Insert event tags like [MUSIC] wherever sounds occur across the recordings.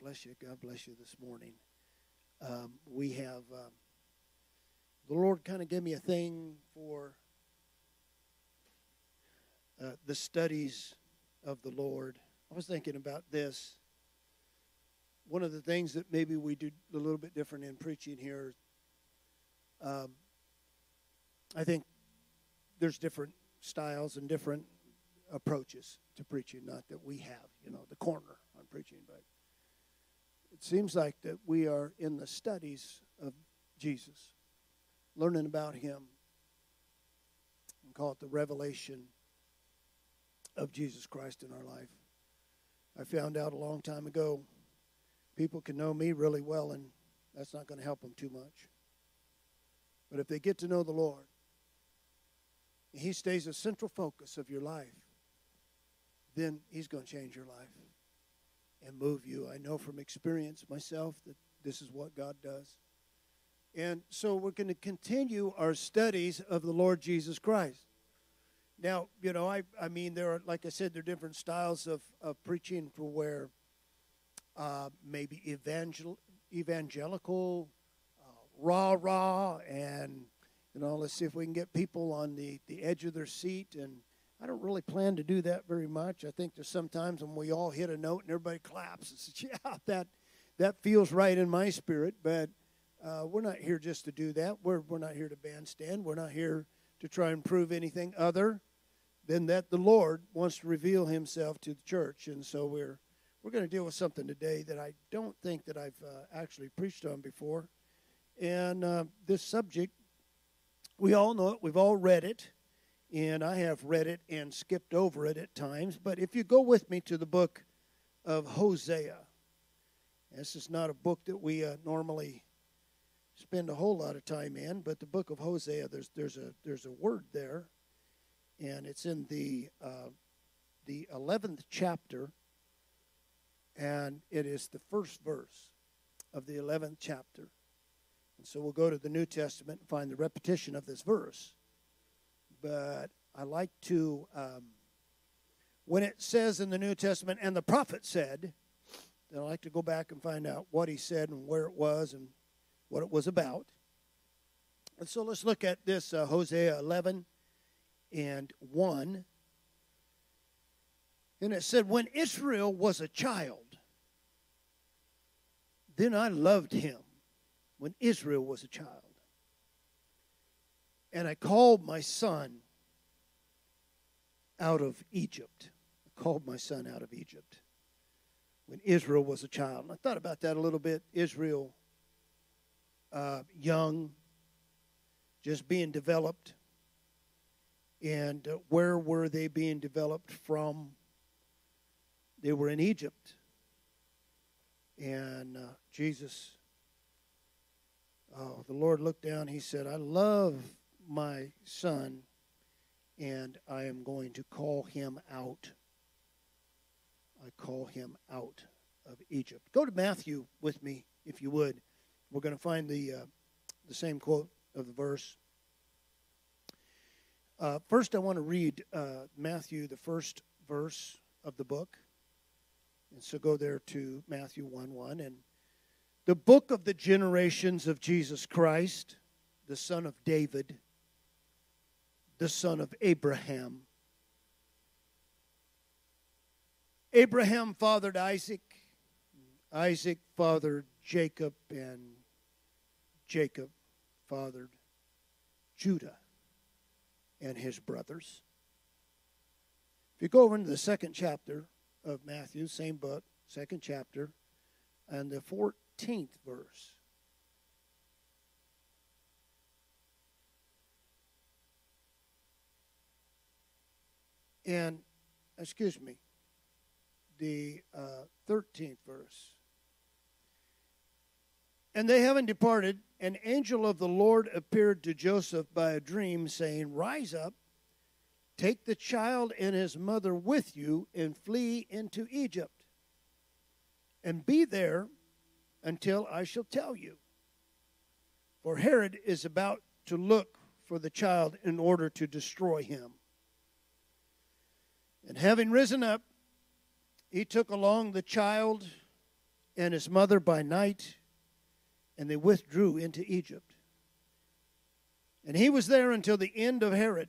bless you. God bless you this morning. Um, we have, um, the Lord kind of gave me a thing for uh, the studies of the Lord. I was thinking about this. One of the things that maybe we do a little bit different in preaching here, um, I think there's different styles and different approaches to preaching, not that we have, you know, the corner on preaching, but it seems like that we are in the studies of Jesus, learning about him. And call it the revelation of Jesus Christ in our life. I found out a long time ago people can know me really well, and that's not going to help them too much. But if they get to know the Lord, and He stays a central focus of your life, then He's going to change your life and move you. I know from experience myself that this is what God does. And so we're going to continue our studies of the Lord Jesus Christ. Now, you know, I, I mean, there are, like I said, there are different styles of, of preaching for where uh, maybe evangel, evangelical, rah rah, and, you know, let's see if we can get people on the, the edge of their seat. And I don't really plan to do that very much. I think there's sometimes when we all hit a note and everybody claps and says, [LAUGHS] yeah, that, that feels right in my spirit, but uh, we're not here just to do that. We're, we're not here to bandstand. We're not here to try and prove anything other than that the Lord wants to reveal himself to the church. And so we're we're going to deal with something today that I don't think that I've uh, actually preached on before. And uh, this subject, we all know it. We've all read it. And I have read it and skipped over it at times. But if you go with me to the book of Hosea, this is not a book that we uh, normally spend a whole lot of time in, but the book of Hosea, there's, there's, a, there's a word there and it's in the uh, the eleventh chapter, and it is the first verse of the eleventh chapter. And so we'll go to the New Testament and find the repetition of this verse. But I like to, um, when it says in the New Testament, and the prophet said, then I like to go back and find out what he said and where it was and what it was about. And so let's look at this uh, Hosea 11 and 1. And it said, When Israel was a child, then I loved him when Israel was a child. And I called my son out of Egypt. I called my son out of Egypt when Israel was a child. And I thought about that a little bit. Israel, uh, young, just being developed and uh, where were they being developed from? They were in Egypt. And uh, Jesus, oh, the Lord looked down. He said, I love my son, and I am going to call him out. I call him out of Egypt. Go to Matthew with me, if you would. We're going to find the, uh, the same quote of the verse. Uh, first, I want to read uh, Matthew, the first verse of the book. And so go there to Matthew 1 1. And the book of the generations of Jesus Christ, the son of David, the son of Abraham. Abraham fathered Isaac, Isaac fathered Jacob, and Jacob fathered Judah and his brothers. If you go over into the second chapter of Matthew, same book, second chapter, and the 14th verse. And, excuse me, the uh, 13th verse. And they having departed, an angel of the Lord appeared to Joseph by a dream, saying, Rise up, take the child and his mother with you, and flee into Egypt, and be there until I shall tell you. For Herod is about to look for the child in order to destroy him. And having risen up, he took along the child and his mother by night, and they withdrew into Egypt. And he was there until the end of Herod,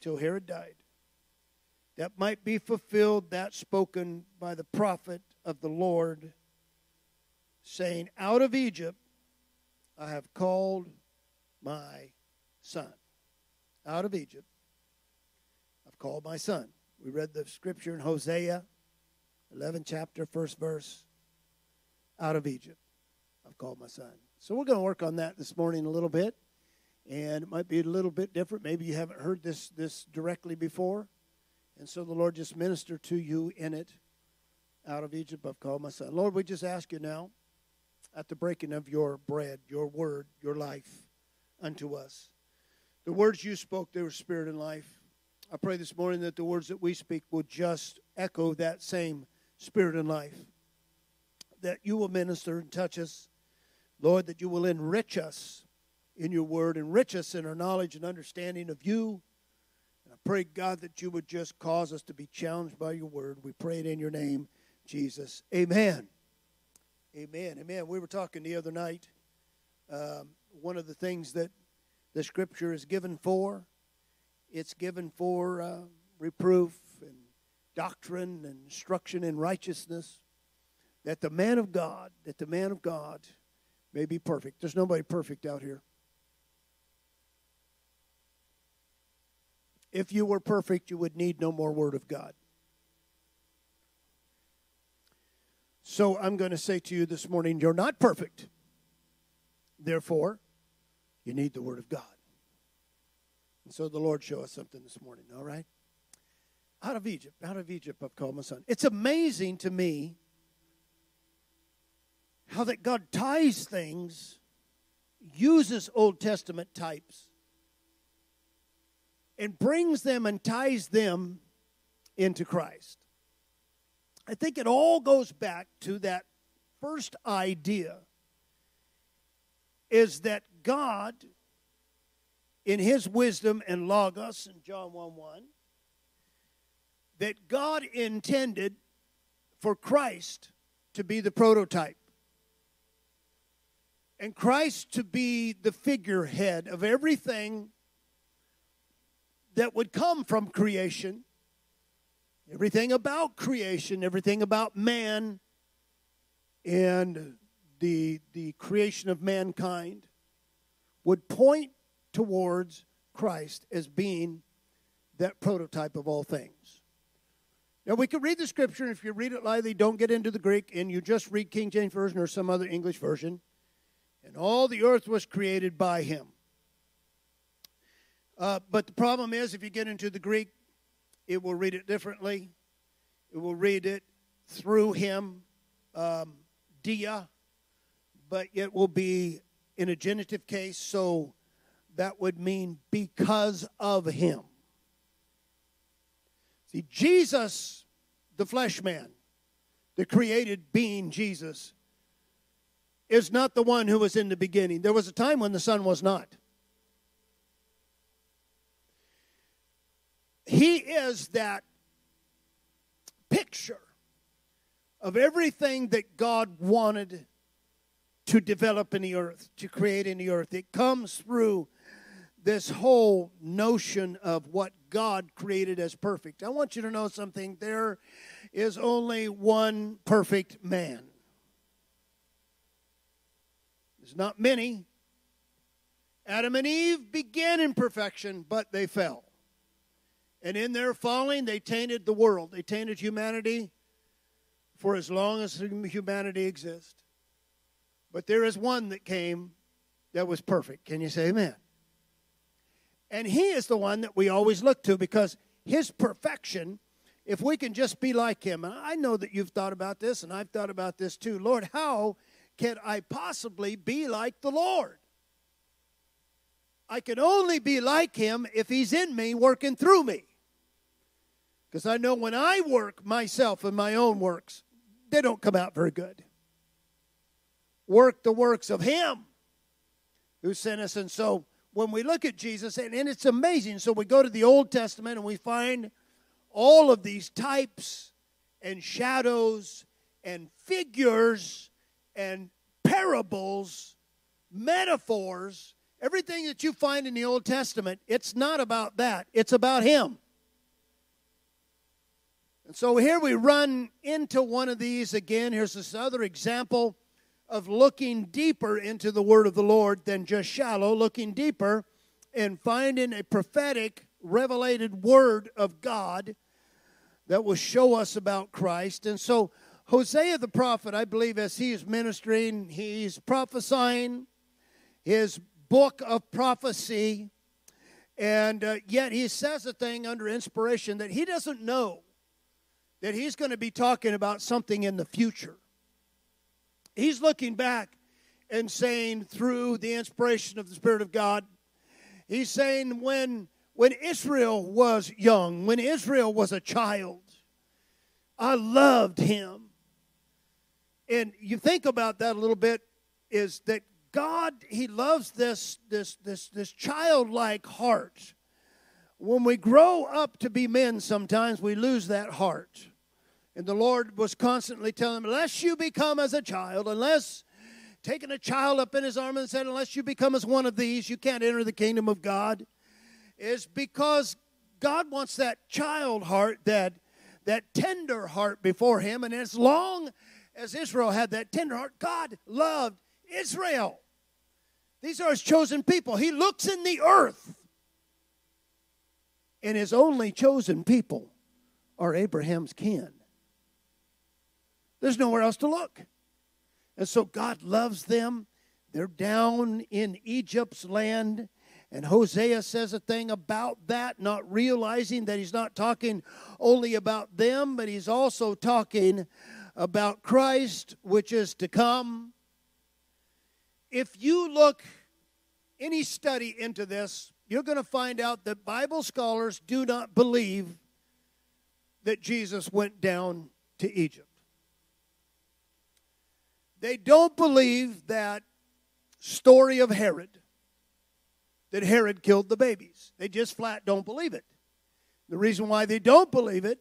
till Herod died. That might be fulfilled, that spoken by the prophet of the Lord, saying, Out of Egypt I have called my son. Out of Egypt I've called my son. We read the scripture in Hosea 11 chapter, first verse. Out of Egypt I've called my son. So we're going to work on that this morning a little bit. And it might be a little bit different. Maybe you haven't heard this, this directly before. And so the Lord just ministered to you in it. Out of Egypt I've called my son. Lord, we just ask you now at the breaking of your bread, your word, your life unto us. The words you spoke, they were spirit and life. I pray this morning that the words that we speak will just echo that same spirit and life. That you will minister and touch us. Lord, that you will enrich us in your word, enrich us in our knowledge and understanding of you. And I pray, God, that you would just cause us to be challenged by your word. We pray it in your name, Jesus. Amen. Amen. Amen. We were talking the other night. Um, one of the things that the scripture is given for, it's given for uh, reproof and doctrine and instruction in righteousness, that the man of God, that the man of God may be perfect. There's nobody perfect out here. If you were perfect, you would need no more Word of God. So I'm going to say to you this morning, you're not perfect. Therefore, you need the Word of God. So the Lord show us something this morning, all right? Out of Egypt, out of Egypt, I've called my son. It's amazing to me how that God ties things, uses Old Testament types, and brings them and ties them into Christ. I think it all goes back to that first idea is that God, in his wisdom and logos in John 1 1, that God intended for Christ to be the prototype and Christ to be the figurehead of everything that would come from creation everything about creation, everything about man and the, the creation of mankind would point towards Christ as being that prototype of all things. Now, we could read the scripture, and if you read it lightly, don't get into the Greek, and you just read King James Version or some other English version. And all the earth was created by him. Uh, but the problem is, if you get into the Greek, it will read it differently. It will read it through him, um, dia, but it will be in a genitive case, so that would mean because of him. See, Jesus, the flesh man, the created being Jesus, is not the one who was in the beginning. There was a time when the Son was not. He is that picture of everything that God wanted to develop in the earth, to create in the earth. It comes through this whole notion of what God created as perfect. I want you to know something. There is only one perfect man. There's not many. Adam and Eve began in perfection, but they fell. And in their falling, they tainted the world. They tainted humanity for as long as humanity exists. But there is one that came that was perfect. Can you say amen? And he is the one that we always look to because his perfection, if we can just be like him, and I know that you've thought about this and I've thought about this too. Lord, how can I possibly be like the Lord? I can only be like him if he's in me, working through me. Because I know when I work myself and my own works, they don't come out very good. Work the works of Him who sent us. And so when we look at Jesus, and, and it's amazing. So we go to the Old Testament and we find all of these types and shadows and figures and parables, metaphors, everything that you find in the Old Testament, it's not about that. It's about Him. And so here we run into one of these again. Here's this other example of looking deeper into the Word of the Lord than just shallow, looking deeper and finding a prophetic, revelated Word of God that will show us about Christ. And so, Hosea the prophet, I believe, as he is ministering, he's prophesying his book of prophecy, and uh, yet he says a thing under inspiration that he doesn't know that he's going to be talking about something in the future. He's looking back and saying, through the inspiration of the Spirit of God, he's saying, when, when Israel was young, when Israel was a child, I loved him. And you think about that a little bit, is that God, He loves this, this, this, this childlike heart. When we grow up to be men, sometimes we lose that heart. And the Lord was constantly telling him, unless you become as a child, unless taking a child up in his arm and said, unless you become as one of these, you can't enter the kingdom of God, is because God wants that child heart, that, that tender heart before him. And as long as Israel had that tender heart, God loved Israel. These are his chosen people. He looks in the earth, and his only chosen people are Abraham's kin. There's nowhere else to look. And so God loves them. They're down in Egypt's land. And Hosea says a thing about that, not realizing that he's not talking only about them, but he's also talking about Christ, which is to come. If you look any study into this, you're going to find out that Bible scholars do not believe that Jesus went down to Egypt. They don't believe that story of Herod, that Herod killed the babies. They just flat don't believe it. The reason why they don't believe it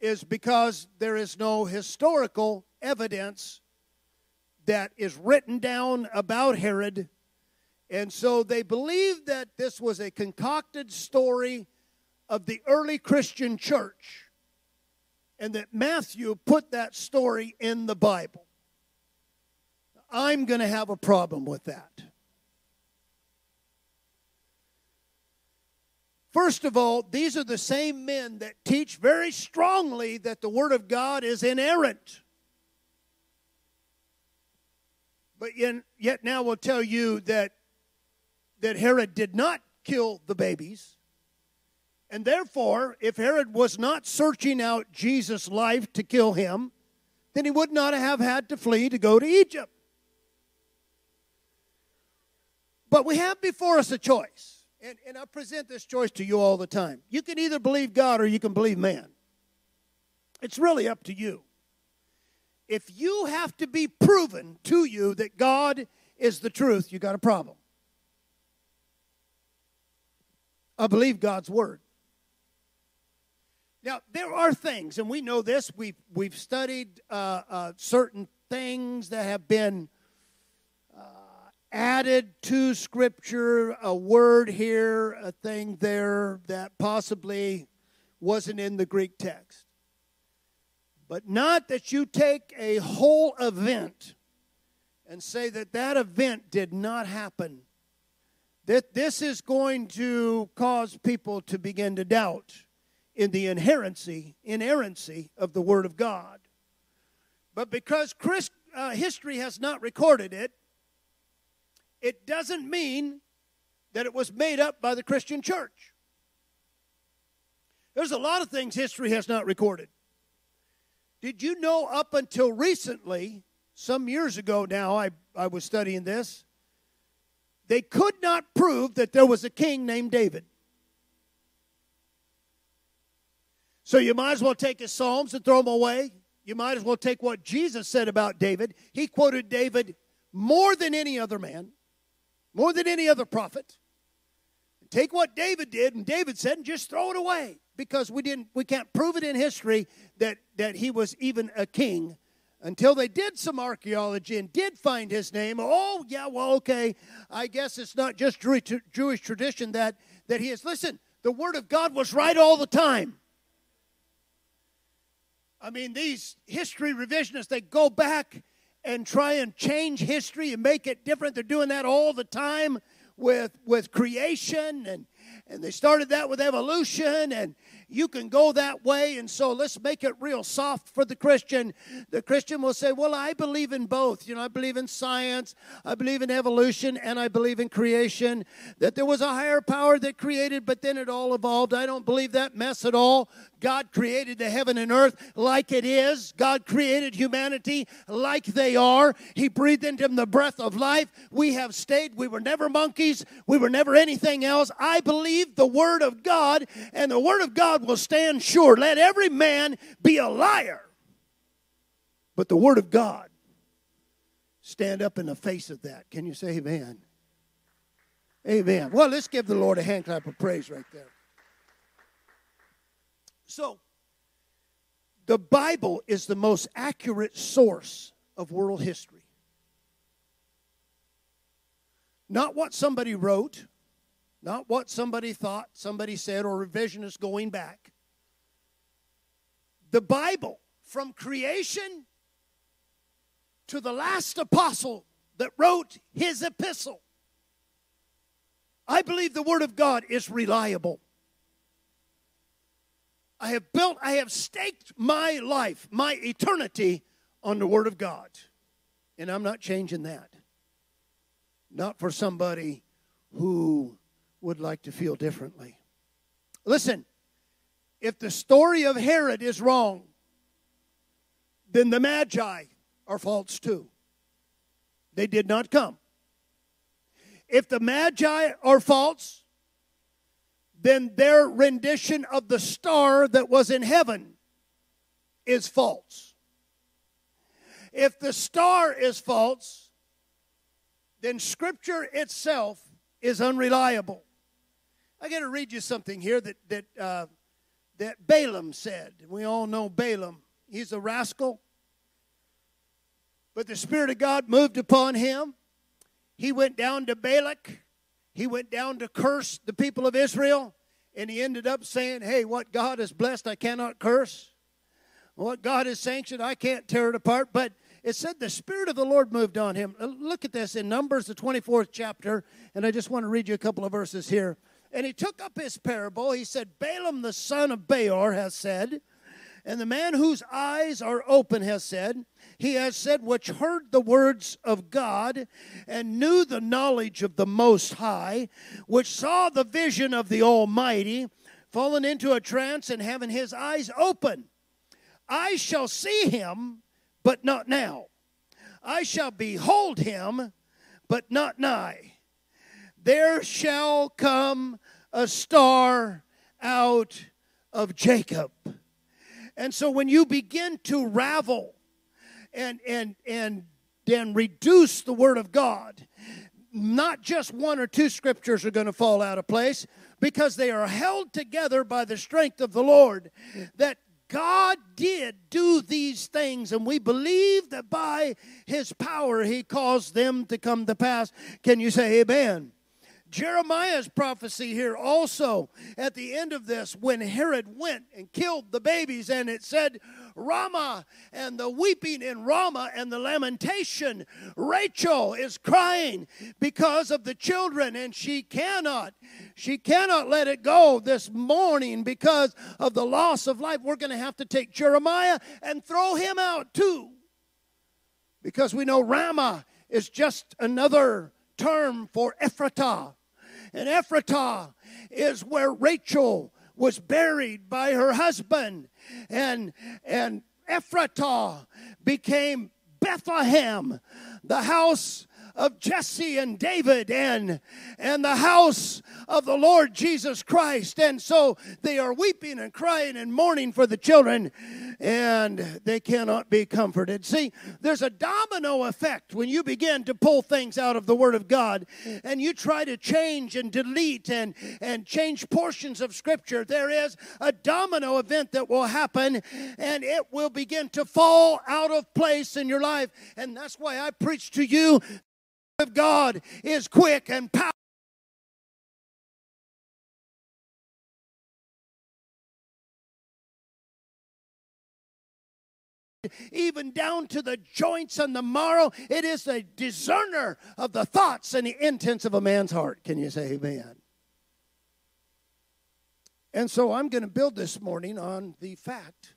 is because there is no historical evidence that is written down about Herod. And so they believe that this was a concocted story of the early Christian church and that Matthew put that story in the Bible. I'm going to have a problem with that. First of all, these are the same men that teach very strongly that the Word of God is inerrant. But yet, now we'll tell you that, that Herod did not kill the babies. And therefore, if Herod was not searching out Jesus' life to kill him, then he would not have had to flee to go to Egypt. But we have before us a choice. And, and I present this choice to you all the time. You can either believe God or you can believe man. It's really up to you. If you have to be proven to you that God is the truth, you got a problem. I believe God's word. Now, there are things, and we know this, we've, we've studied uh, uh, certain things that have been added to Scripture a word here, a thing there that possibly wasn't in the Greek text. But not that you take a whole event and say that that event did not happen. That this is going to cause people to begin to doubt in the inherency, inerrancy of the Word of God. But because Chris, uh, history has not recorded it, it doesn't mean that it was made up by the Christian church. There's a lot of things history has not recorded. Did you know up until recently, some years ago now, I, I was studying this, they could not prove that there was a king named David. So you might as well take his Psalms and throw them away. You might as well take what Jesus said about David. He quoted David more than any other man more than any other prophet. Take what David did and David said and just throw it away because we didn't we can't prove it in history that that he was even a king until they did some archaeology and did find his name. Oh, yeah, well, okay. I guess it's not just Jewish tradition that, that he is. Listen, the Word of God was right all the time. I mean, these history revisionists, they go back and try and change history and make it different. They're doing that all the time with, with creation and and they started that with evolution and you can go that way and so let's make it real soft for the christian the christian will say well i believe in both you know i believe in science i believe in evolution and i believe in creation that there was a higher power that created but then it all evolved i don't believe that mess at all God created the heaven and earth like it is. God created humanity like they are. He breathed into them the breath of life. We have stayed. We were never monkeys. We were never anything else. I believe the Word of God, and the Word of God will stand sure. Let every man be a liar. But the Word of God stand up in the face of that. Can you say amen? Amen. Well, let's give the Lord a hand clap of praise right there. So, the Bible is the most accurate source of world history. Not what somebody wrote, not what somebody thought, somebody said, or revisionist going back. The Bible, from creation to the last apostle that wrote his epistle, I believe the Word of God is reliable. I have built, I have staked my life, my eternity on the Word of God. And I'm not changing that. Not for somebody who would like to feel differently. Listen, if the story of Herod is wrong, then the Magi are false too. They did not come. If the Magi are false, then their rendition of the star that was in heaven is false. If the star is false, then Scripture itself is unreliable. I got to read you something here that that uh, that Balaam said. We all know Balaam. He's a rascal, but the Spirit of God moved upon him. He went down to Balak he went down to curse the people of Israel, and he ended up saying, Hey, what God has blessed, I cannot curse. What God has sanctioned, I can't tear it apart. But it said the Spirit of the Lord moved on him. Look at this in Numbers, the 24th chapter, and I just want to read you a couple of verses here. And he took up his parable. He said, Balaam the son of Beor has said, and the man whose eyes are open has said, He has said, which heard the words of God and knew the knowledge of the Most High, which saw the vision of the Almighty, fallen into a trance and having his eyes open. I shall see him, but not now. I shall behold him, but not nigh. There shall come a star out of Jacob and so when you begin to ravel and and and then reduce the word of God, not just one or two scriptures are going to fall out of place because they are held together by the strength of the Lord. That God did do these things, and we believe that by His power He caused them to come to pass. Can you say amen? Jeremiah's prophecy here also at the end of this when Herod went and killed the babies, and it said, Ramah and the weeping in Ramah and the lamentation. Rachel is crying because of the children, and she cannot, she cannot let it go this morning because of the loss of life. We're going to have to take Jeremiah and throw him out too. Because we know Ramah is just another term for Ephratah. And Ephratah is where Rachel was buried by her husband. And, and Ephratah became Bethlehem, the house of Jesse and David and, and the house of the Lord Jesus Christ. And so they are weeping and crying and mourning for the children, and they cannot be comforted. See, there's a domino effect when you begin to pull things out of the Word of God and you try to change and delete and, and change portions of Scripture. There is a domino event that will happen, and it will begin to fall out of place in your life. And that's why I preach to you of God is quick and powerful. even down to the joints and the marrow. It is a discerner of the thoughts and the intents of a man's heart. Can you say amen? And so I'm going to build this morning on the fact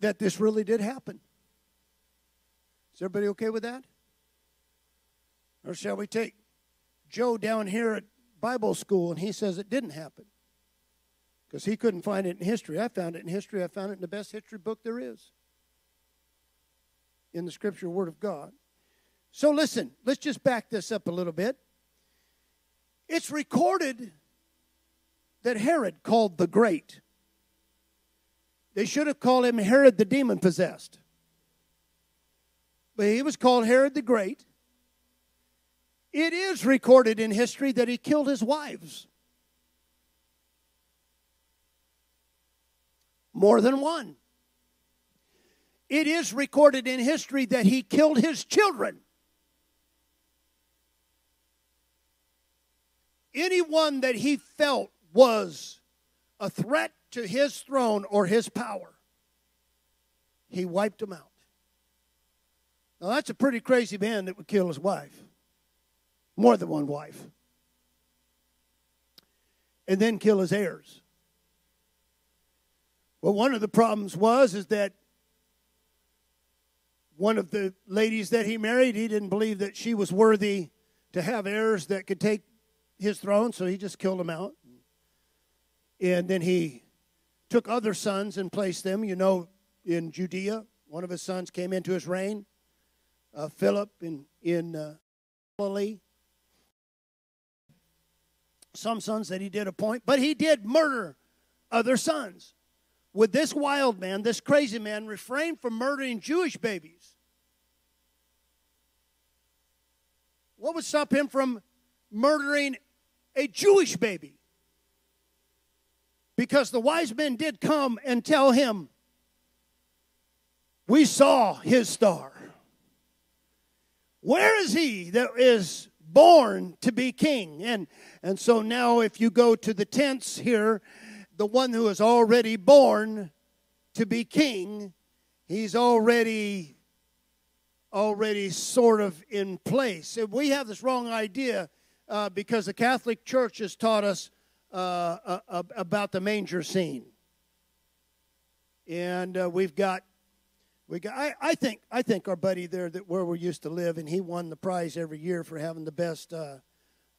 that this really did happen. Is everybody okay with that? Or shall we take Joe down here at Bible school and he says it didn't happen? Because he couldn't find it in history. I found it in history. I found it in the best history book there is in the scripture word of God. So listen, let's just back this up a little bit. It's recorded that Herod called the Great. They should have called him Herod the demon possessed. But he was called Herod the Great. It is recorded in history that he killed his wives. More than one. It is recorded in history that he killed his children. Anyone that he felt was a threat to his throne or his power, he wiped them out. Now, that's a pretty crazy man that would kill his wife, more than one wife, and then kill his heirs. Well, one of the problems was is that one of the ladies that he married, he didn't believe that she was worthy to have heirs that could take his throne, so he just killed them out. And then he took other sons and placed them. You know, in Judea, one of his sons came into his reign uh, Philip in, in uh, Galilee. Some sons that he did appoint, but he did murder other sons. Would this wild man, this crazy man, refrain from murdering Jewish babies? What would stop him from murdering a Jewish baby? Because the wise men did come and tell him, We saw his star. Where is he that is born to be king? And, and so now, if you go to the tents here, the one who is already born to be king, he's already already sort of in place. We have this wrong idea uh, because the Catholic Church has taught us uh, uh, about the manger scene. And uh, we've got we got, I, I think I think our buddy there that where we used to live, and he won the prize every year for having the best uh,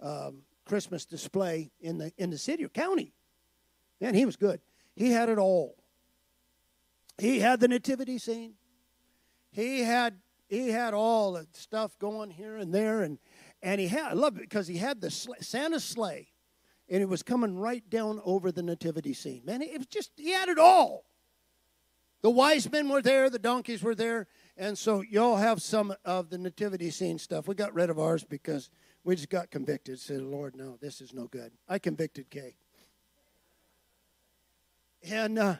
um, Christmas display in the in the city or county. Man, he was good. He had it all. He had the nativity scene. He had he had all the stuff going here and there, and and he had I love it because he had the Santa sleigh, and it was coming right down over the nativity scene. Man, it was just he had it all. The wise men were there, the donkeys were there, and so y'all have some of the nativity scene stuff. We got rid of ours because we just got convicted. Said, Lord, no, this is no good. I convicted Kay. And uh,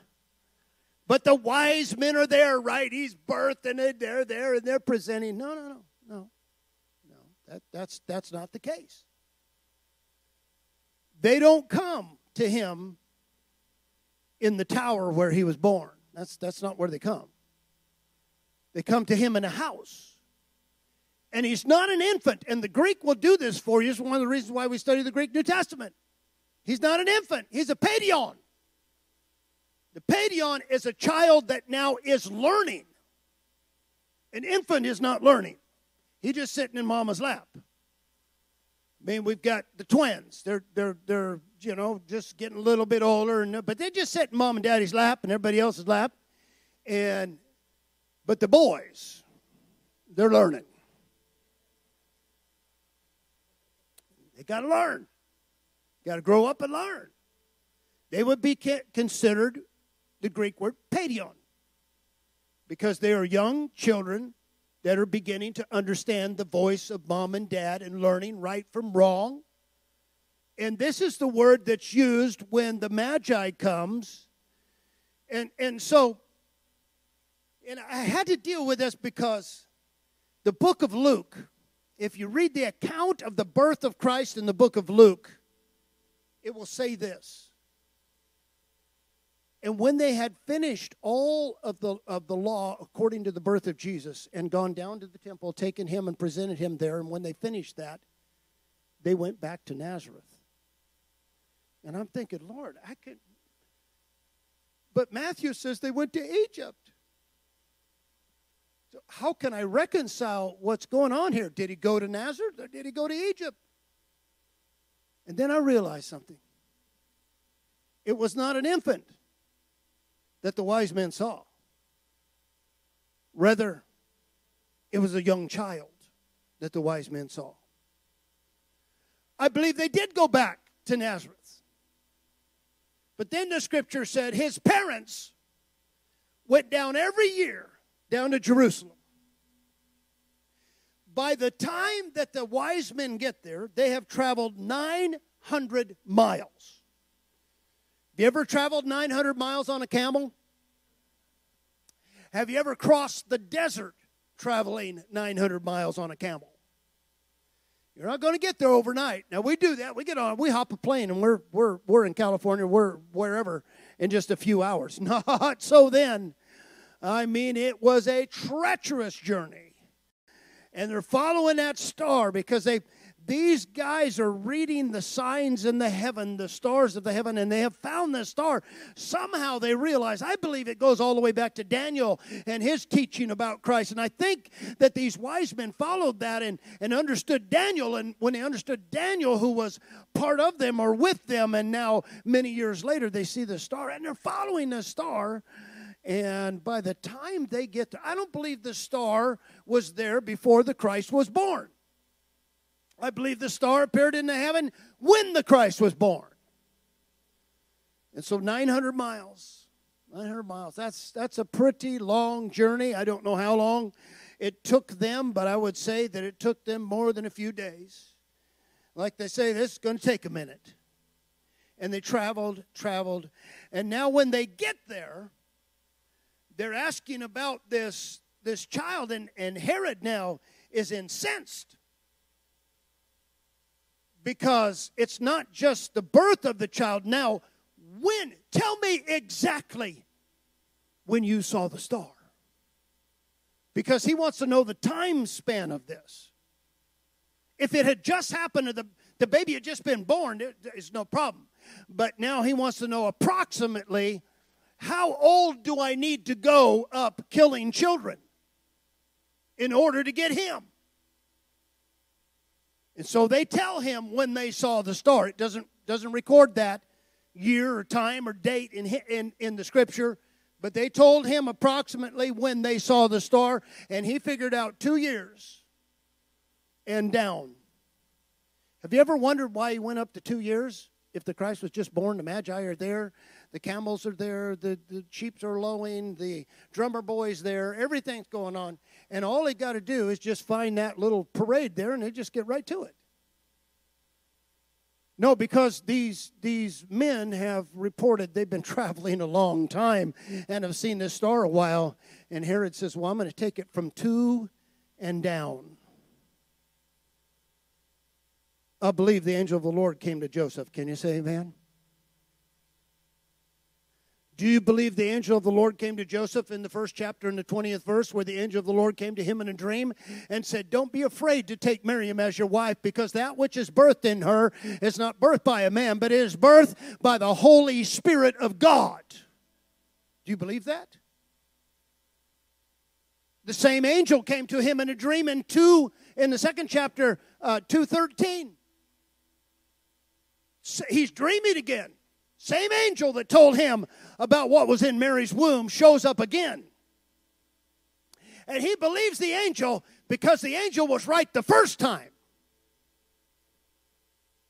but the wise men are there, right? He's birthing it. They're there and they're presenting. No, no, no, no, no. That that's that's not the case. They don't come to him in the tower where he was born. That's, that's not where they come. They come to him in a house. And he's not an infant. And the Greek will do this for you. It's one of the reasons why we study the Greek New Testament. He's not an infant, he's a paidion. The paidion is a child that now is learning. An infant is not learning. He's just sitting in mama's lap. I mean, we've got the twins. They're they're they're you know, just getting a little bit older, and but they just sit in mom and daddy's lap and everybody else's lap, and but the boys, they're learning. They got to learn. Got to grow up and learn. They would be considered the Greek word paidion because they are young children that are beginning to understand the voice of mom and dad and learning right from wrong. And this is the word that's used when the Magi comes. And, and so, and I had to deal with this because the book of Luke, if you read the account of the birth of Christ in the book of Luke, it will say this. And when they had finished all of the, of the law according to the birth of Jesus and gone down to the temple, taken him and presented him there, and when they finished that, they went back to Nazareth. And I'm thinking, Lord, I could. But Matthew says they went to Egypt. So how can I reconcile what's going on here? Did he go to Nazareth or did he go to Egypt? And then I realized something. It was not an infant that the wise men saw. Rather, it was a young child that the wise men saw. I believe they did go back to Nazareth. But then the scripture said his parents went down every year down to Jerusalem. By the time that the wise men get there, they have traveled 900 miles. You ever traveled 900 miles on a camel? Have you ever crossed the desert traveling 900 miles on a camel? You're not going to get there overnight. Now we do that. We get on, we hop a plane, and we're we're we're in California, we're wherever in just a few hours. [LAUGHS] Not so then. I mean, it was a treacherous journey. And they're following that star because they these guys are reading the signs in the heaven, the stars of the heaven, and they have found this star. Somehow they realize, I believe it goes all the way back to Daniel and his teaching about Christ. And I think that these wise men followed that and, and understood Daniel. And when they understood Daniel, who was part of them or with them, and now many years later they see the star and they're following the star. And by the time they get there, I don't believe the star was there before the Christ was born. I believe the star appeared in the heaven when the Christ was born. And so 900 miles. 900 miles. That's that's a pretty long journey. I don't know how long it took them, but I would say that it took them more than a few days. Like they say, this is going to take a minute. And they traveled, traveled, and now when they get there, they're asking about this this child, and, and Herod now is incensed because it's not just the birth of the child. Now, when? Tell me exactly when you saw the star. Because he wants to know the time span of this. If it had just happened to the, the baby had just been born, it's no problem. But now he wants to know approximately how old do I need to go up killing children in order to get him? And so they tell him when they saw the star. It doesn't, doesn't record that year or time or date in, in, in the scripture, but they told him approximately when they saw the star, and he figured out two years and down. Have you ever wondered why he went up to two years? If the Christ was just born, the Magi are there, the camels are there, the, the sheep are lowing, the drummer boy's there, everything's going on. And all they got to do is just find that little parade there and they just get right to it. No, because these these men have reported they've been [LAUGHS] traveling a long time and have seen this star a while. And Herod says, Well, I'm going to take it from two and down. I believe the angel of the Lord came to Joseph. Can you say amen? Do you believe the angel of the Lord came to Joseph in the first chapter in the 20th verse, where the angel of the Lord came to him in a dream and said, Don't be afraid to take Miriam as your wife, because that which is birthed in her is not birthed by a man, but is birthed by the Holy Spirit of God. Do you believe that? The same angel came to him in a dream in two in the second chapter, uh, 213. He's dreaming again. Same angel that told him about what was in Mary's womb shows up again. And he believes the angel because the angel was right the first time.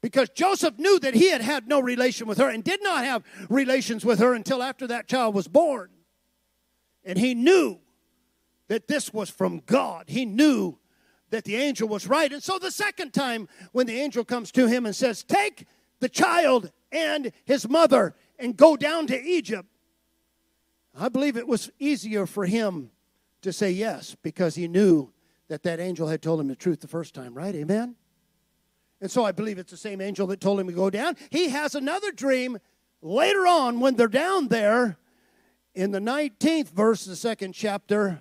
Because Joseph knew that he had had no relation with her and did not have relations with her until after that child was born. And he knew that this was from God. He knew that the angel was right. And so the second time, when the angel comes to him and says, Take the child and his mother and go down to Egypt, I believe it was easier for him to say yes because he knew that that angel had told him the truth the first time, right? Amen? And so I believe it's the same angel that told him to go down. He has another dream later on when they're down there in the 19th verse of the second chapter.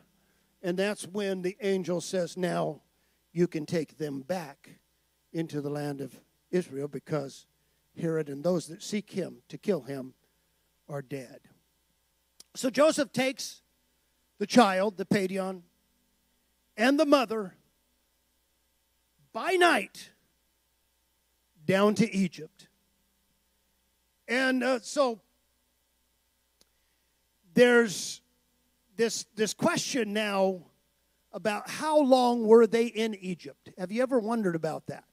And that's when the angel says, Now you can take them back into the land of Israel because Herod and those that seek him to kill him are dead. So Joseph takes the child, the paidion, and the mother by night down to Egypt. And uh, so there's this, this question now about how long were they in Egypt. Have you ever wondered about that?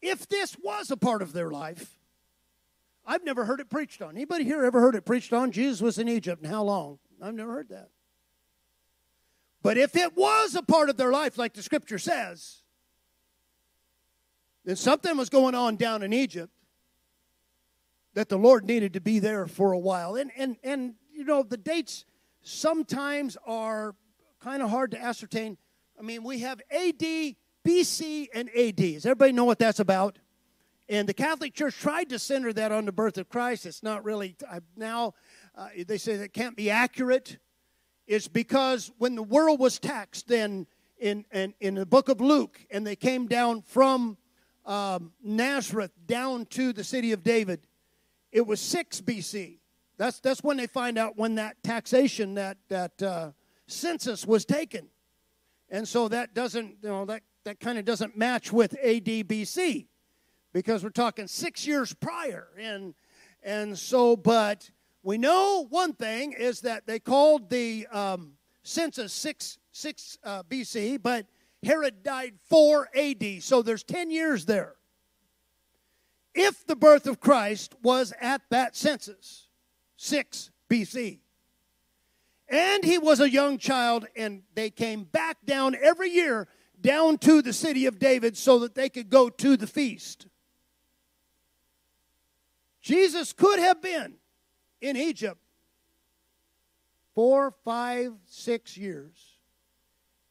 If this was a part of their life, I've never heard it preached on. Anybody here ever heard it preached on? Jesus was in Egypt and how long? I've never heard that. But if it was a part of their life, like the scripture says, then something was going on down in Egypt that the Lord needed to be there for a while. And and and you know, the dates sometimes are kind of hard to ascertain. I mean, we have AD, BC, and AD. Does everybody know what that's about? And the Catholic Church tried to center that on the birth of Christ. It's not really now. Uh, they say that can't be accurate. It's because when the world was taxed, then in, in, in the book of Luke, and they came down from um, Nazareth down to the city of David, it was 6 BC. That's, that's when they find out when that taxation, that, that uh, census was taken. And so that doesn't, you know, that, that kind of doesn't match with AD BC because we're talking six years prior. And, and so, but we know one thing is that they called the um, census 6, 6 uh, BC, but Herod died 4 AD. So there's 10 years there. If the birth of Christ was at that census, 6 BC, and he was a young child, and they came back down every year down to the city of David so that they could go to the feast. Jesus could have been in Egypt four, five, six years.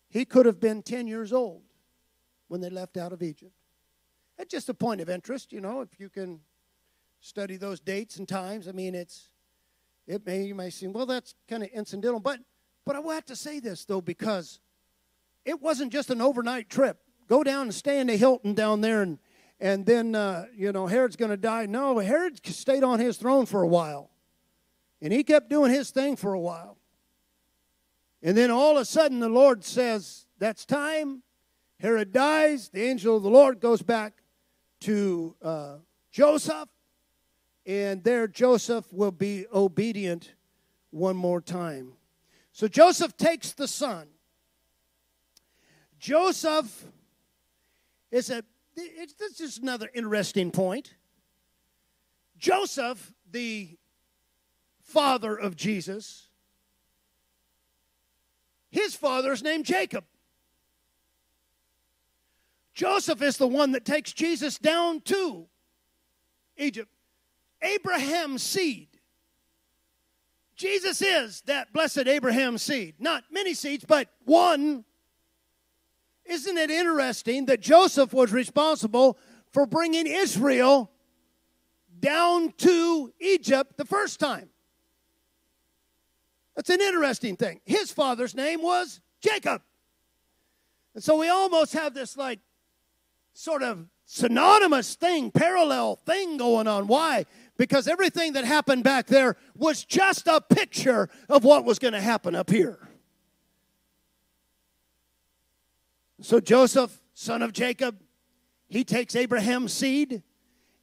He could have been 10 years old when they left out of Egypt. That's just a point of interest, you know, if you can study those dates and times. I mean, it's it may you may seem well that's kind of incidental, but but I will have to say this though because it wasn't just an overnight trip. Go down and stay in the Hilton down there, and and then uh, you know Herod's going to die. No, Herod stayed on his throne for a while, and he kept doing his thing for a while. And then all of a sudden, the Lord says, "That's time." Herod dies. The angel of the Lord goes back to uh, Joseph, and there Joseph will be obedient one more time. So Joseph takes the son. Joseph is a, it's, this is another interesting point. Joseph, the father of Jesus, his father is named Jacob. Joseph is the one that takes Jesus down to Egypt. Abraham's seed. Jesus is that blessed Abraham's seed. Not many seeds, but one. Isn't it interesting that Joseph was responsible for bringing Israel down to Egypt the first time? That's an interesting thing. His father's name was Jacob. And so we almost have this like sort of synonymous thing, parallel thing going on. Why? because everything that happened back there was just a picture of what was going to happen up here. So Joseph, son of Jacob, he takes Abraham's seed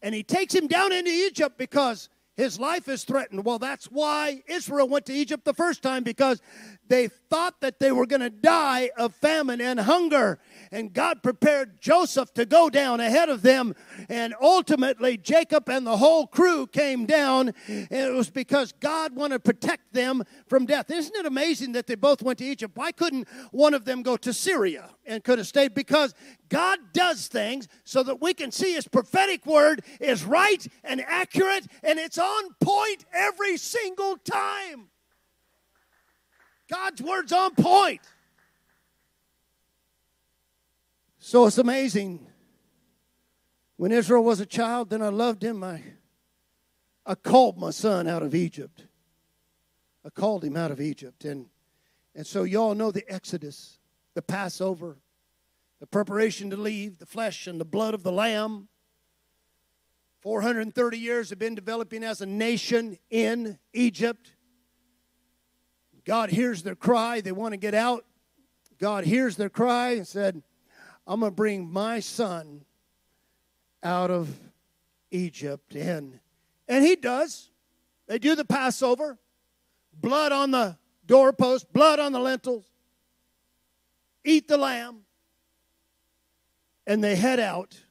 and he takes him down into Egypt because His life is threatened. Well, that's why Israel went to Egypt the first time because they thought that they were going to die of famine and hunger. And God prepared Joseph to go down ahead of them. And ultimately, Jacob and the whole crew came down. And it was because God wanted to protect them from death. Isn't it amazing that they both went to Egypt? Why couldn't one of them go to Syria and could have stayed? Because God does things so that we can see His prophetic word is right and accurate and it's on point every single time. God's word's on point. So it's amazing. When Israel was a child, then I loved him. I, I called my son out of Egypt. I called him out of Egypt. And, and so y'all know the Exodus, the Passover, the preparation to leave, the flesh and the blood of the Lamb. 430 years have been developing as a nation in Egypt. God hears their cry. They want to get out. God hears their cry and said, I'm going to bring my son out of Egypt. And, and he does. They do the Passover, blood on the doorpost, blood on the lentils, eat the lamb, and they head out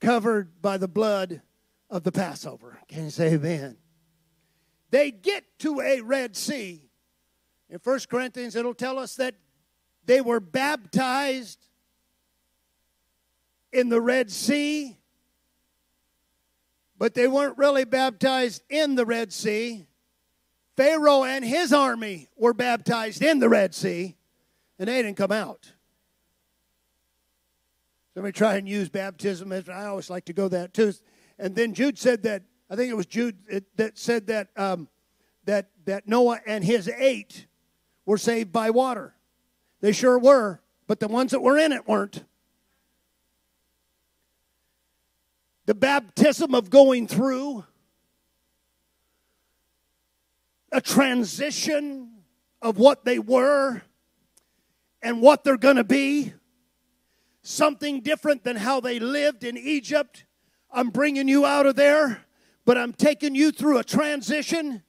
covered by the blood of the Passover. Can you say amen? They get to a Red Sea. In 1 Corinthians, it'll tell us that they were baptized in the Red Sea, but they weren't really baptized in the Red Sea. Pharaoh and his army were baptized in the Red Sea, and they didn't come out. Let me try and use baptism as I always like to go that too. And then Jude said that I think it was Jude that said that um, that that Noah and his eight were saved by water. They sure were, but the ones that were in it weren't. the baptism of going through, a transition of what they were and what they're going to be, something different than how they lived in Egypt. I'm bringing you out of there, but I'm taking you through a transition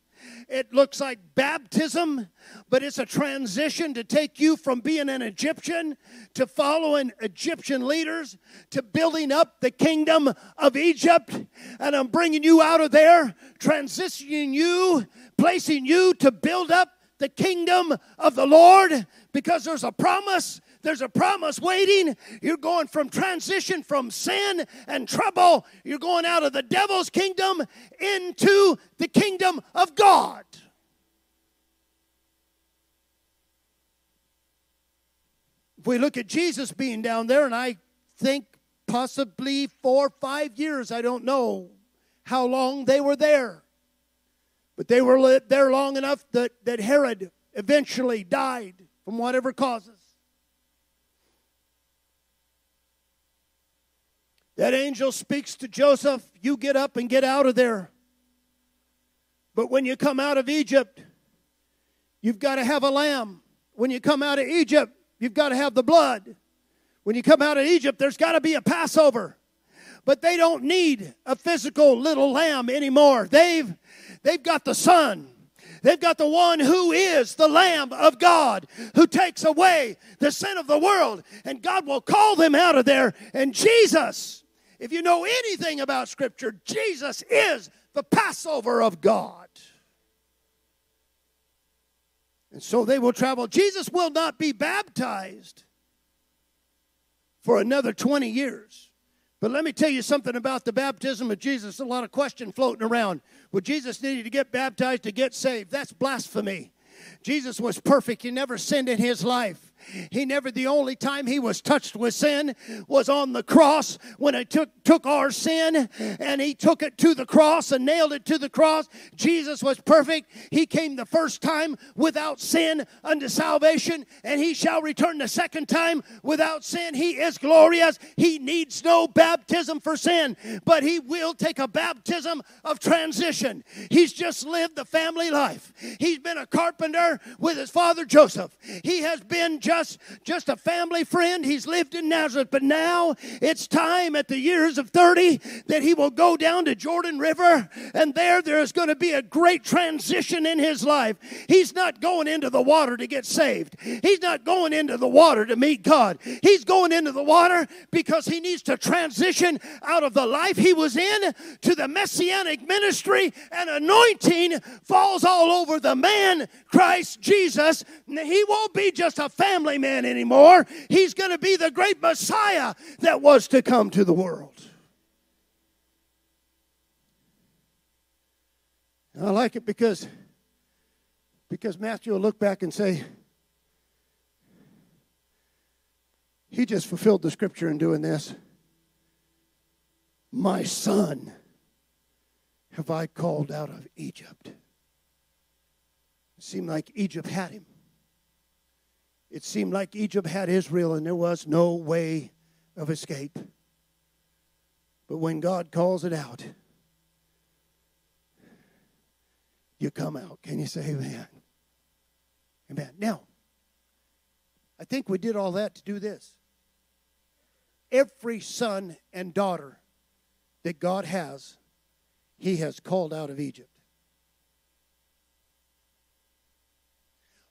it looks like baptism, but it's a transition to take you from being an Egyptian to following Egyptian leaders to building up the kingdom of Egypt. And I'm bringing you out of there, transitioning you, placing you to build up the kingdom of the Lord because there's a promise there's a promise waiting. You're going from transition from sin and trouble. You're going out of the devil's kingdom into the kingdom of God. If we look at Jesus being down there, and I think possibly four, or five years, I don't know how long they were there. But they were there long enough that, that Herod eventually died from whatever causes. That angel speaks to Joseph, you get up and get out of there. But when you come out of Egypt, you've got to have a lamb. When you come out of Egypt, you've got to have the blood. When you come out of Egypt, there's got to be a Passover. But they don't need a physical little lamb anymore. They've they've got the son. They've got the one who is the Lamb of God who takes away the sin of the world. And God will call them out of there. And Jesus if you know anything about Scripture, Jesus is the Passover of God. And so they will travel. Jesus will not be baptized for another 20 years. But let me tell you something about the baptism of Jesus. A lot of question floating around. Well, Jesus needed to get baptized to get saved. That's blasphemy. Jesus was perfect. He never sinned in his life. He never, the only time he was touched with sin was on the cross when he took, took our sin and he took it to the cross and nailed it to the cross. Jesus was perfect. He came the first time without sin unto salvation, and he shall return the second time without sin. He is glorious. He needs no baptism for sin, but he will take a baptism of transition. He's just lived the family life. He's been a carpenter with his father Joseph. He has been just, just a family friend. He's lived in Nazareth, but now it's time at the years of 30 that he will go down to Jordan River, and there there is going to be a great transition in his life. He's not going into the water to get saved. He's not going into the water to meet God. He's going into the water because he needs to transition out of the life he was in to the messianic ministry and anointing falls all over the man Christ Jesus. He won't be just a family man anymore. He's going to be the great Messiah that was to come to the world. I like it because because Matthew will look back and say, he just fulfilled the scripture in doing this. My son have I called out of Egypt. Seemed like Egypt had him. It seemed like Egypt had Israel and there was no way of escape. But when God calls it out, you come out. Can you say amen? Amen. Now, I think we did all that to do this. Every son and daughter that God has, He has called out of Egypt.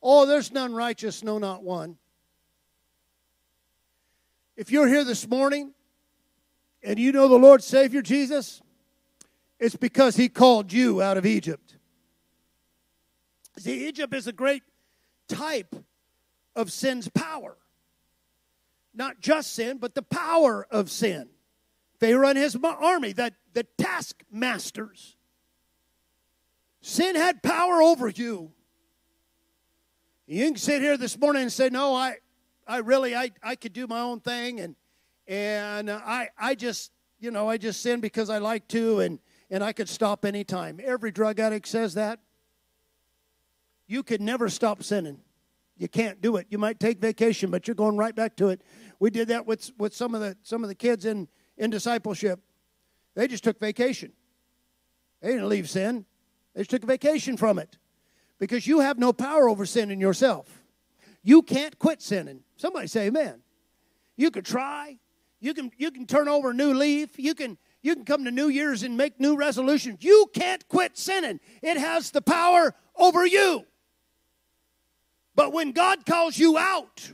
Oh, there's none righteous, no, not one. If you're here this morning and you know the Lord Savior Jesus, it's because He called you out of Egypt. See, Egypt is a great type of sin's power. Not just sin, but the power of sin. Pharaoh and his army, that the taskmasters. Sin had power over you. You can sit here this morning and say, "No, I, I really, I, I could do my own thing, and and uh, I, I just, you know, I just sin because I like to, and and I could stop anytime." Every drug addict says that. You could never stop sinning. You can't do it. You might take vacation, but you're going right back to it. We did that with with some of the some of the kids in in discipleship. They just took vacation. They didn't leave sin. They just took a vacation from it. Because you have no power over sinning yourself. You can't quit sinning. Somebody say amen. You can try. You can you can turn over a new leaf. You can you can come to New Year's and make new resolutions. You can't quit sinning. It has the power over you. But when God calls you out,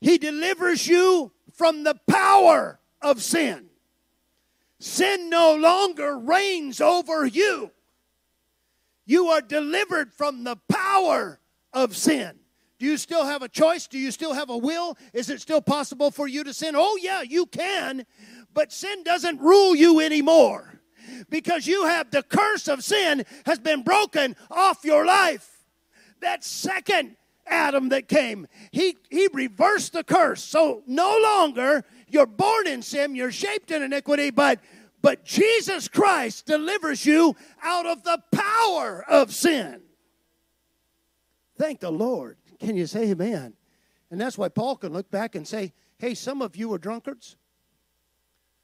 He delivers you from the power of sin. Sin no longer reigns over you. You are delivered from the power of sin. Do you still have a choice? Do you still have a will? Is it still possible for you to sin? Oh, yeah, you can. But sin doesn't rule you anymore because you have the curse of sin has been broken off your life that second Adam that came, he, he reversed the curse. So no longer you're born in sin, you're shaped in iniquity, but but Jesus Christ delivers you out of the power of sin. Thank the Lord. Can you say amen? And that's why Paul can look back and say, hey, some of you were drunkards.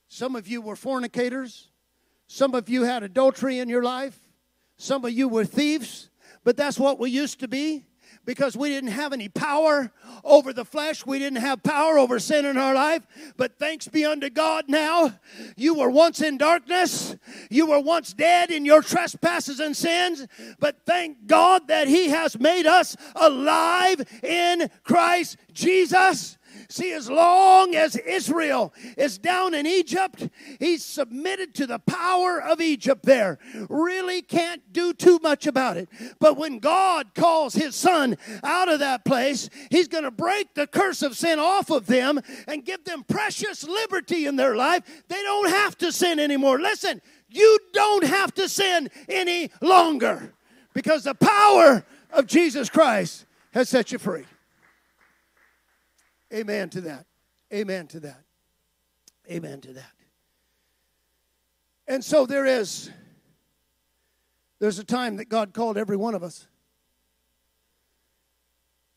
Some of you were fornicators. Some of you had adultery in your life. Some of you were thieves. But that's what we used to be because we didn't have any power over the flesh. We didn't have power over sin in our life. But thanks be unto God now. You were once in darkness. You were once dead in your trespasses and sins. But thank God that He has made us alive in Christ Jesus. See, as long as Israel is down in Egypt, he's submitted to the power of Egypt there. Really can't do too much about it. But when God calls his son out of that place, he's going to break the curse of sin off of them and give them precious liberty in their life. They don't have to sin anymore. Listen, you don't have to sin any longer because the power of Jesus Christ has set you free. Amen to that. Amen to that. Amen to that. And so there is there's a time that God called every one of us.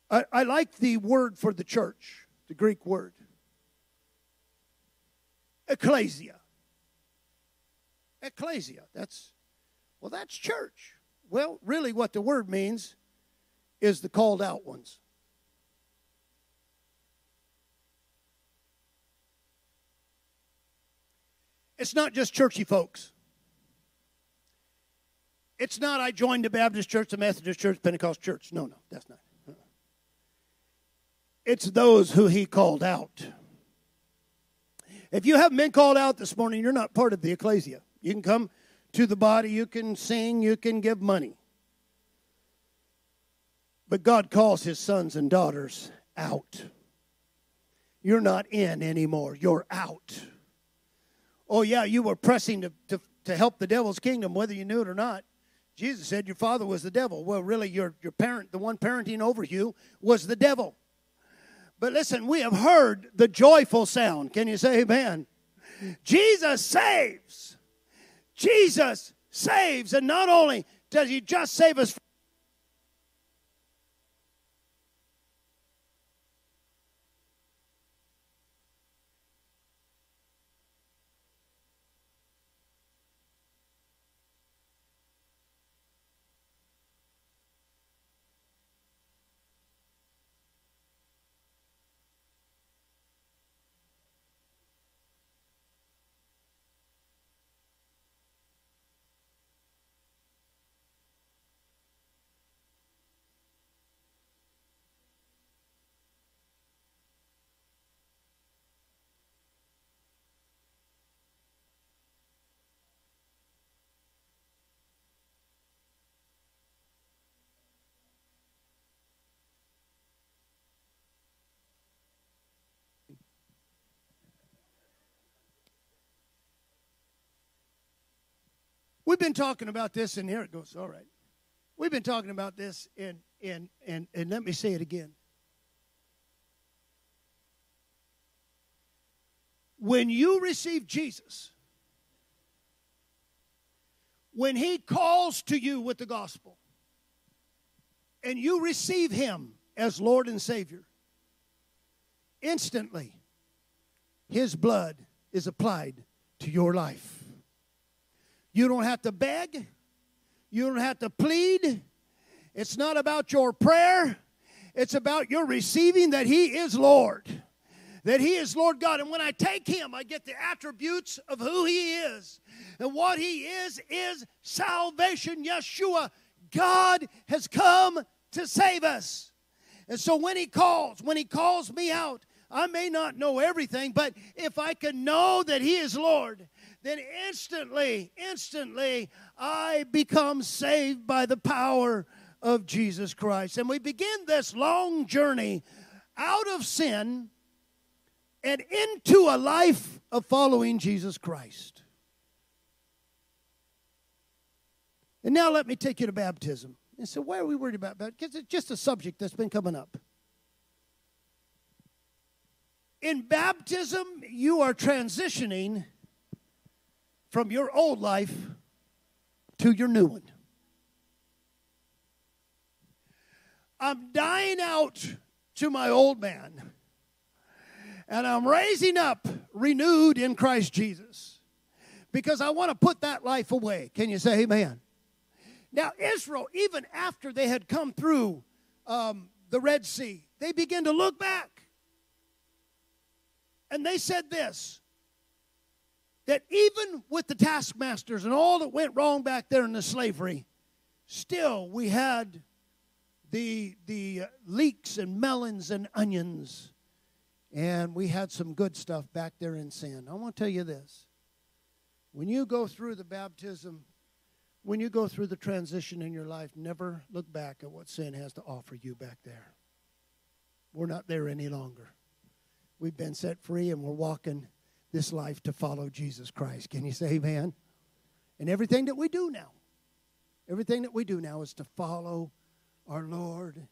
I, I like the word for the church, the Greek word. Ecclesia. Ecclesia. That's well, that's church. Well, really what the word means is the called out ones. It's not just churchy folks. It's not I joined the Baptist church, the Methodist church, Pentecost church. No, no, that's not. Uh-uh. It's those who he called out. If you haven't been called out this morning, you're not part of the ecclesia. You can come to the body, you can sing, you can give money. But God calls his sons and daughters out. You're not in anymore, you're out. Oh, yeah, you were pressing to, to, to help the devil's kingdom, whether you knew it or not. Jesus said your father was the devil. Well, really, your, your parent, the one parenting over you, was the devil. But listen, we have heard the joyful sound. Can you say amen? Jesus saves. Jesus saves. And not only does he just save us We've been talking about this, and here it goes. All right. We've been talking about this, and and and and let me say it again. When you receive Jesus, when He calls to you with the gospel, and you receive Him as Lord and Savior, instantly His blood is applied to your life. You don't have to beg. You don't have to plead. It's not about your prayer. It's about your receiving that He is Lord. That He is Lord God. And when I take Him, I get the attributes of who He is. And what He is, is salvation. Yeshua, God has come to save us. And so when He calls, when He calls me out, I may not know everything, but if I can know that He is Lord, then instantly, instantly, I become saved by the power of Jesus Christ. And we begin this long journey out of sin and into a life of following Jesus Christ. And now let me take you to baptism. And so, why are we worried about baptism? Because it's just a subject that's been coming up. In baptism, you are transitioning from your old life to your new one. I'm dying out to my old man, and I'm raising up renewed in Christ Jesus because I want to put that life away. Can you say amen? Now, Israel, even after they had come through um, the Red Sea, they began to look back. And they said this that even with the taskmasters and all that went wrong back there in the slavery, still we had the, the uh, leeks and melons and onions, and we had some good stuff back there in sin. I want to tell you this. When you go through the baptism, when you go through the transition in your life, never look back at what sin has to offer you back there. We're not there any longer. We've been set free and we're walking this life to follow Jesus Christ. Can you say amen? And everything that we do now, everything that we do now is to follow our Lord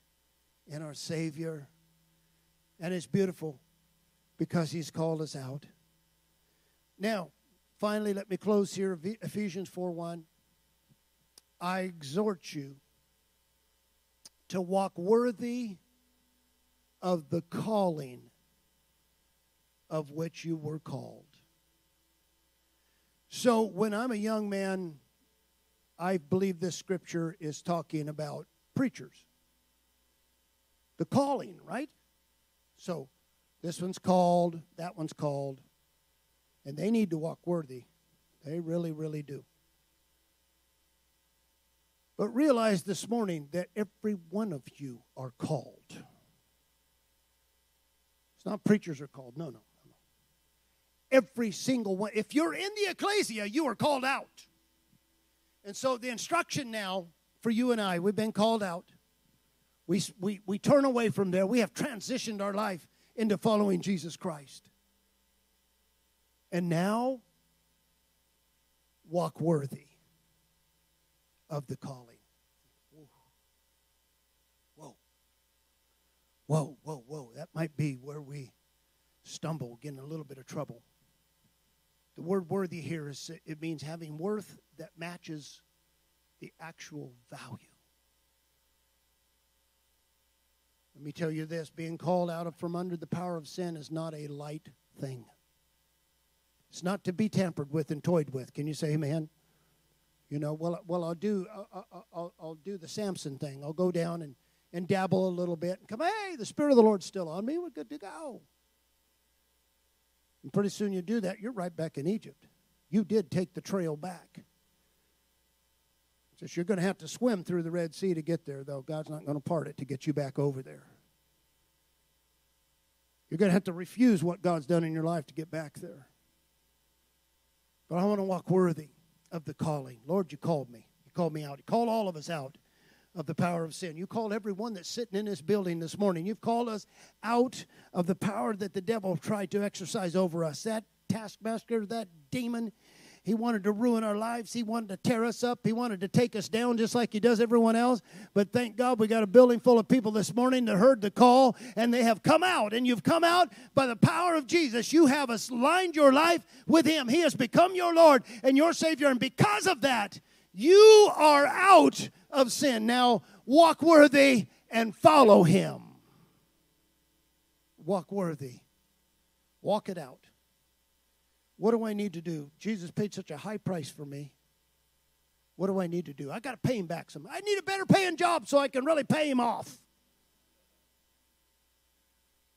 and our Savior. And it's beautiful because He's called us out. Now, finally, let me close here Ephesians 4 1. I exhort you to walk worthy of the calling of which you were called. So when I'm a young man, I believe this scripture is talking about preachers. The calling, right? So this one's called, that one's called, and they need to walk worthy They really, really do. But realize this morning that every one of you are called. It's not preachers are called. No, no. Every single one. If you're in the ecclesia, you are called out. And so the instruction now for you and I, we've been called out. We, we, we turn away from there. We have transitioned our life into following Jesus Christ. And now, walk worthy of the calling. Whoa. Whoa, whoa, whoa. That might be where we stumble, get in a little bit of trouble. The word worthy here is it means having worth that matches the actual value. Let me tell you this being called out of from under the power of sin is not a light thing. It's not to be tampered with and toyed with. Can you say amen? You know, well, well, I'll do, I'll, I'll, I'll do the Samson thing. I'll go down and, and dabble a little bit and come, hey, the Spirit of the Lord's still on me. We're good to go. And pretty soon you do that, you're right back in Egypt. You did take the trail back. Just you're going to have to swim through the Red Sea to get there, though. God's not going to part it to get you back over there. You're going to have to refuse what God's done in your life to get back there. But I want to walk worthy of the calling. Lord, you called me. You called me out. You called all of us out of the power of sin. You called everyone that's sitting in this building this morning. You've called us out of the power that the devil tried to exercise over us. That taskmaster, that demon, he wanted to ruin our lives. He wanted to tear us up. He wanted to take us down just like he does everyone else. But thank God we got a building full of people this morning that heard the call and they have come out. And you've come out by the power of Jesus. You have aligned your life with him. He has become your Lord and your Savior. And because of that, you are out of sin. Now walk worthy and follow him. Walk worthy. Walk it out. What do I need to do? Jesus paid such a high price for me. What do I need to do? I got to pay him back some. I need a better paying job so I can really pay him off.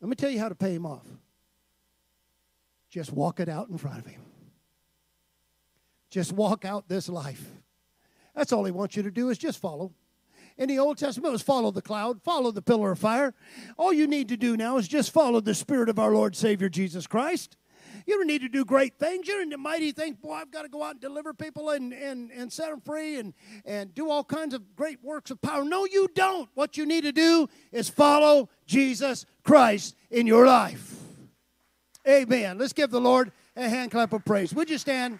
Let me tell you how to pay him off. Just walk it out in front of him. Just walk out this life. That's all he wants you to do is just follow. In the Old Testament, it was follow the cloud, follow the pillar of fire. All you need to do now is just follow the Spirit of our Lord Savior Jesus Christ. You don't need to do great things. You don't need to mighty things. Boy, I've got to go out and deliver people and, and, and set them free and, and do all kinds of great works of power. No, you don't. What you need to do is follow Jesus Christ in your life. Amen. Let's give the Lord a hand clap of praise. Would you stand?